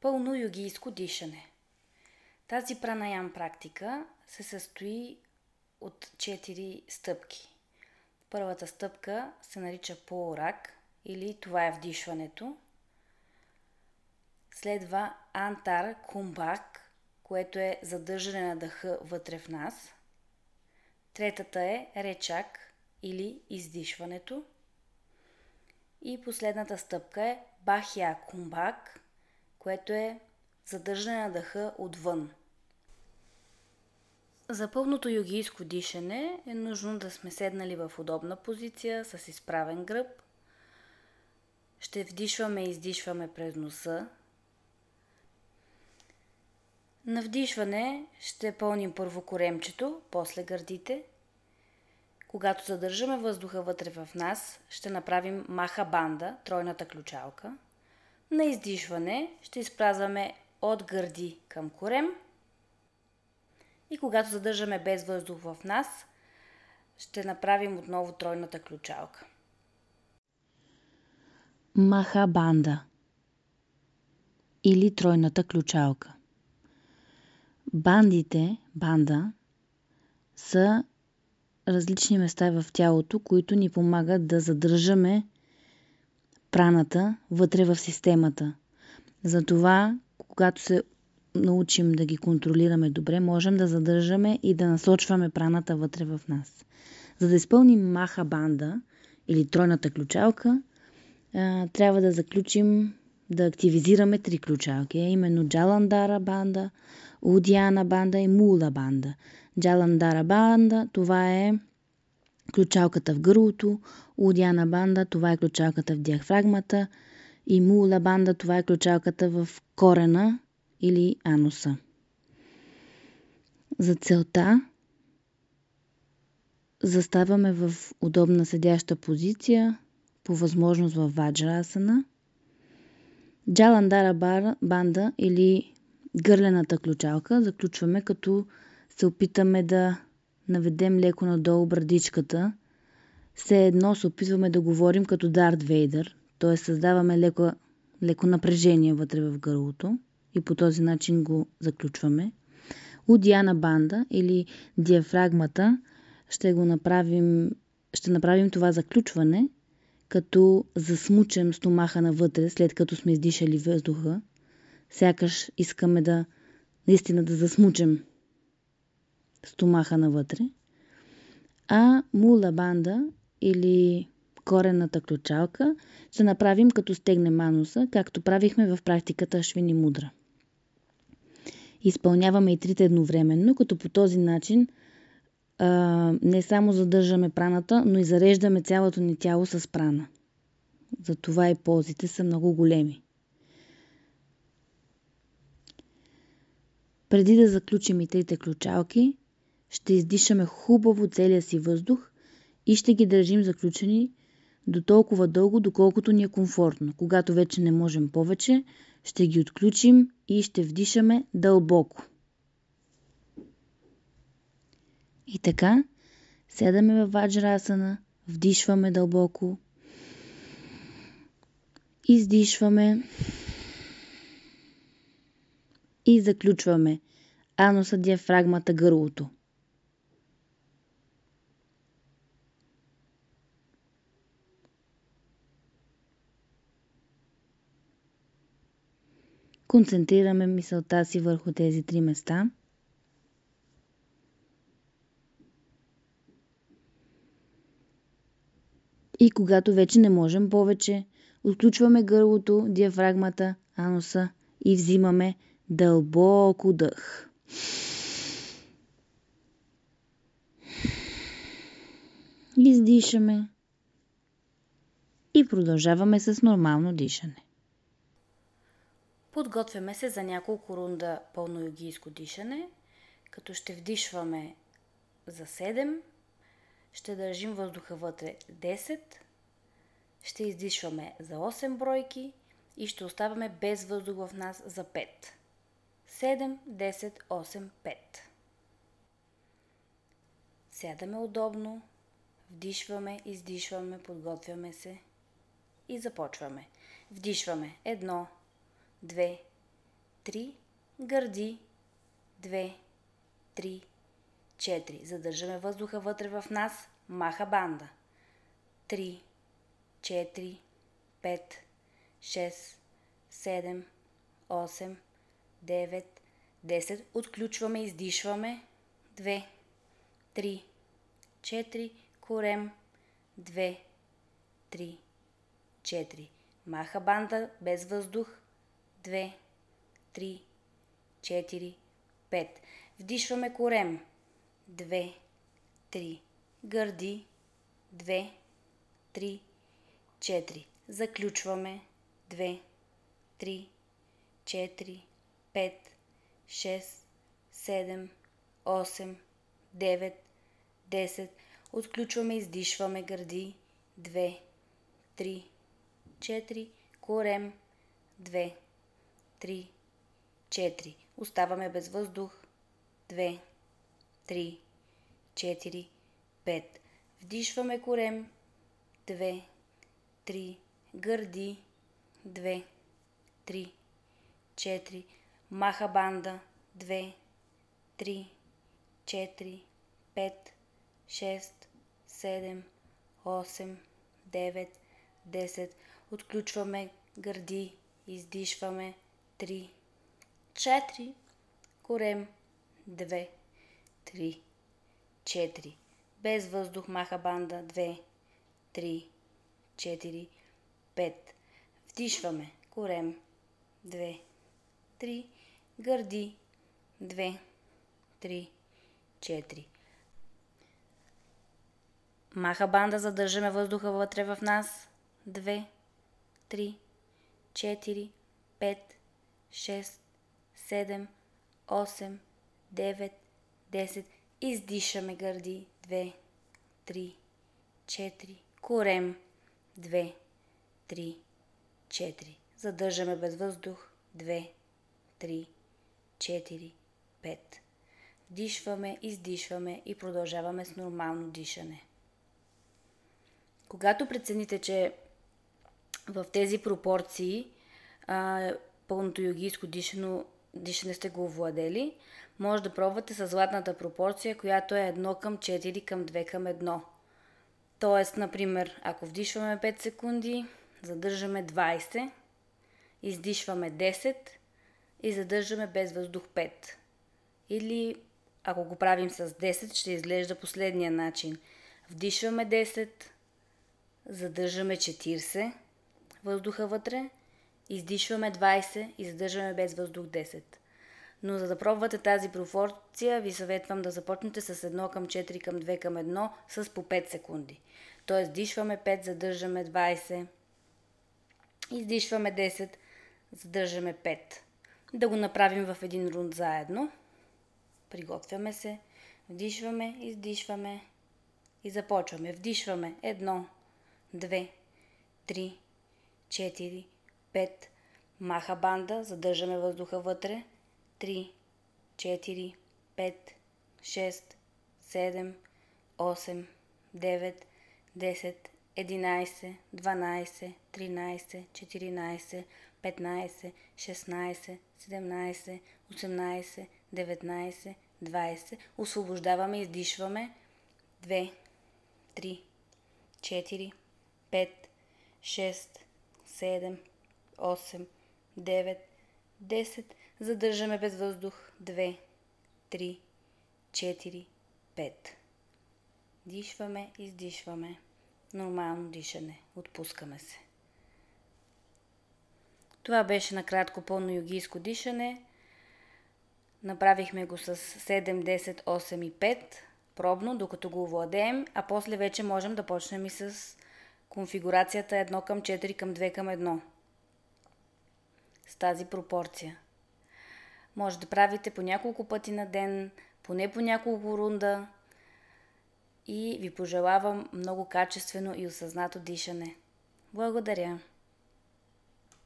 Пълно йогийско дишане. Тази пранаям практика се състои от 4 стъпки. Първата стъпка се нарича полурак или това е вдишването. Следва антар кумбак, което е задържане на дъха вътре в нас. Третата е речак или издишването. И последната стъпка е бахия кумбак, което е задържане на дъха отвън. За пълното йогийско дишане е нужно да сме седнали в удобна позиция с изправен гръб. Ще вдишваме и издишваме през носа. На вдишване ще пълним първо коремчето, после гърдите. Когато задържаме въздуха вътре в нас, ще направим маха банда, тройната ключалка – на издишване ще изпразваме от гърди към корем. И когато задържаме без въздух в нас, ще направим отново тройната ключалка. Маха банда или тройната ключалка. Бандите, банда, са различни места в тялото, които ни помагат да задържаме праната вътре в системата. Затова, когато се научим да ги контролираме добре, можем да задържаме и да насочваме праната вътре в нас. За да изпълним маха банда или тройната ключалка, трябва да заключим да активизираме три ключалки, именно Джаландара банда, Удиана банда и Мула банда. Джаландара банда, това е ключалката в гърлото, Удиана банда, това е ключалката в диафрагмата и Мула банда, това е ключалката в корена или ануса. За целта заставаме в удобна седяща позиция, по възможност в ваджрасана. Джаландара банда или гърлената ключалка заключваме като се опитаме да наведем леко надолу брадичката, все едно се опитваме да говорим като Дарт Вейдър, т.е. създаваме леко, леко напрежение вътре в гърлото и по този начин го заключваме. Удиана банда или диафрагмата ще го направим, ще направим това заключване, като засмучем стомаха навътре, след като сме издишали въздуха. Сякаш искаме да наистина да засмучем стомаха навътре. А мула банда или корената ключалка ще направим като стегнем ануса, както правихме в практиката Швини Мудра. Изпълняваме и трите едновременно, като по този начин а, не само задържаме праната, но и зареждаме цялото ни тяло с прана. Затова и ползите са много големи. Преди да заключим и трите ключалки, ще издишаме хубаво целия си въздух и ще ги държим заключени до толкова дълго, доколкото ни е комфортно. Когато вече не можем повече, ще ги отключим и ще вдишаме дълбоко. И така, седаме в ваджрасана, вдишваме дълбоко, издишваме и заключваме ануса, диафрагмата, гърлото. Концентрираме мисълта си върху тези три места. И когато вече не можем повече, отключваме гърлото, диафрагмата, ануса и взимаме дълбоко дъх. Издишаме и продължаваме с нормално дишане. Подготвяме се за няколко рунда пълно йогийско дишане, като ще вдишваме за 7, ще държим въздуха вътре 10, ще издишваме за 8 бройки и ще оставаме без въздух в нас за 5. 7, 10, 8, 5. Сядаме удобно, вдишваме, издишваме, подготвяме се и започваме. Вдишваме 1, 2, 3, гърди, 2, 3, 4. Задържаме въздуха вътре в нас, маха банда. 3, 4, 5, 6, 7, 8, 9, 10. Отключваме, издишваме. 2, 3, 4, корем. 2, 3, 4. Маха банда без въздух. 2, 3, 4, 5. Вдишваме корем. 2, 3. Гърди. 2, 3, 4. Заключваме. 2, 3, 4, 5, 6, 7, 8, 9, 10. Отключваме, издишваме гърди. 2, 3, 4. Корем. 2, 3, 4. Оставаме без въздух. 2, 3, 4, 5. Вдишваме корем. 2, 3, гърди. 2, 3, 4. Маха банда. 2, 3, 4, 5, 6, 7, 8, 9, 10. Отключваме гърди. Издишваме. 3, 4. Корем. 2, 3, 4. Без въздух маха банда. 2, 3, 4, 5. Вдишваме. Корем. 2, 3. Гърди. 2, 3, 4. Маха банда, задържаме въздуха вътре в нас. 2, 3, 4, 5, 6, 7, 8, 9, 10. Издишаме гърди. 2, 3, 4. Корем. 2, 3, 4. Задържаме без въздух. 2, 3, 4, 5. Дишваме, издишваме и продължаваме с нормално дишане. Когато прецените, че в тези пропорции а, пълното йогийско дишано, дишане сте го овладели, може да пробвате с златната пропорция, която е 1 към 4 към 2 към 1. Тоест, например, ако вдишваме 5 секунди, задържаме 20, издишваме 10 и задържаме без въздух 5. Или ако го правим с 10, ще изглежда последния начин. Вдишваме 10, задържаме 40 въздуха вътре, издишваме 20 и задържаме без въздух 10. Но за да пробвате тази пропорция, ви съветвам да започнете с 1 към 4 към 2 към 1 с по 5 секунди. Тоест дишваме 5, задържаме 20, издишваме 10, задържаме 5. Да го направим в един рунд заедно. Приготвяме се, вдишваме, издишваме и започваме. Вдишваме 1, 2, 3, 4, 5. Маха банда, задържаме въздуха вътре. 3, 4, 5, 6, 7, 8, 9, 10, 11, 12, 13, 14, 15, 16, 17, 18, 19, 20. Освобождаваме, издишваме. 2, 3, 4, 5, 6, 7, 8, 9, 10. Задържаме без въздух. 2, 3, 4, 5. Дишваме, издишваме. Нормално дишане. Отпускаме се. Това беше накратко пълно йогийско дишане. Направихме го с 7, 10, 8 и 5 пробно, докато го овладеем, а после вече можем да почнем и с конфигурацията 1 към 4 към 2 към 1. С тази пропорция. Може да правите по няколко пъти на ден, поне по няколко рунда и ви пожелавам много качествено и осъзнато дишане. Благодаря!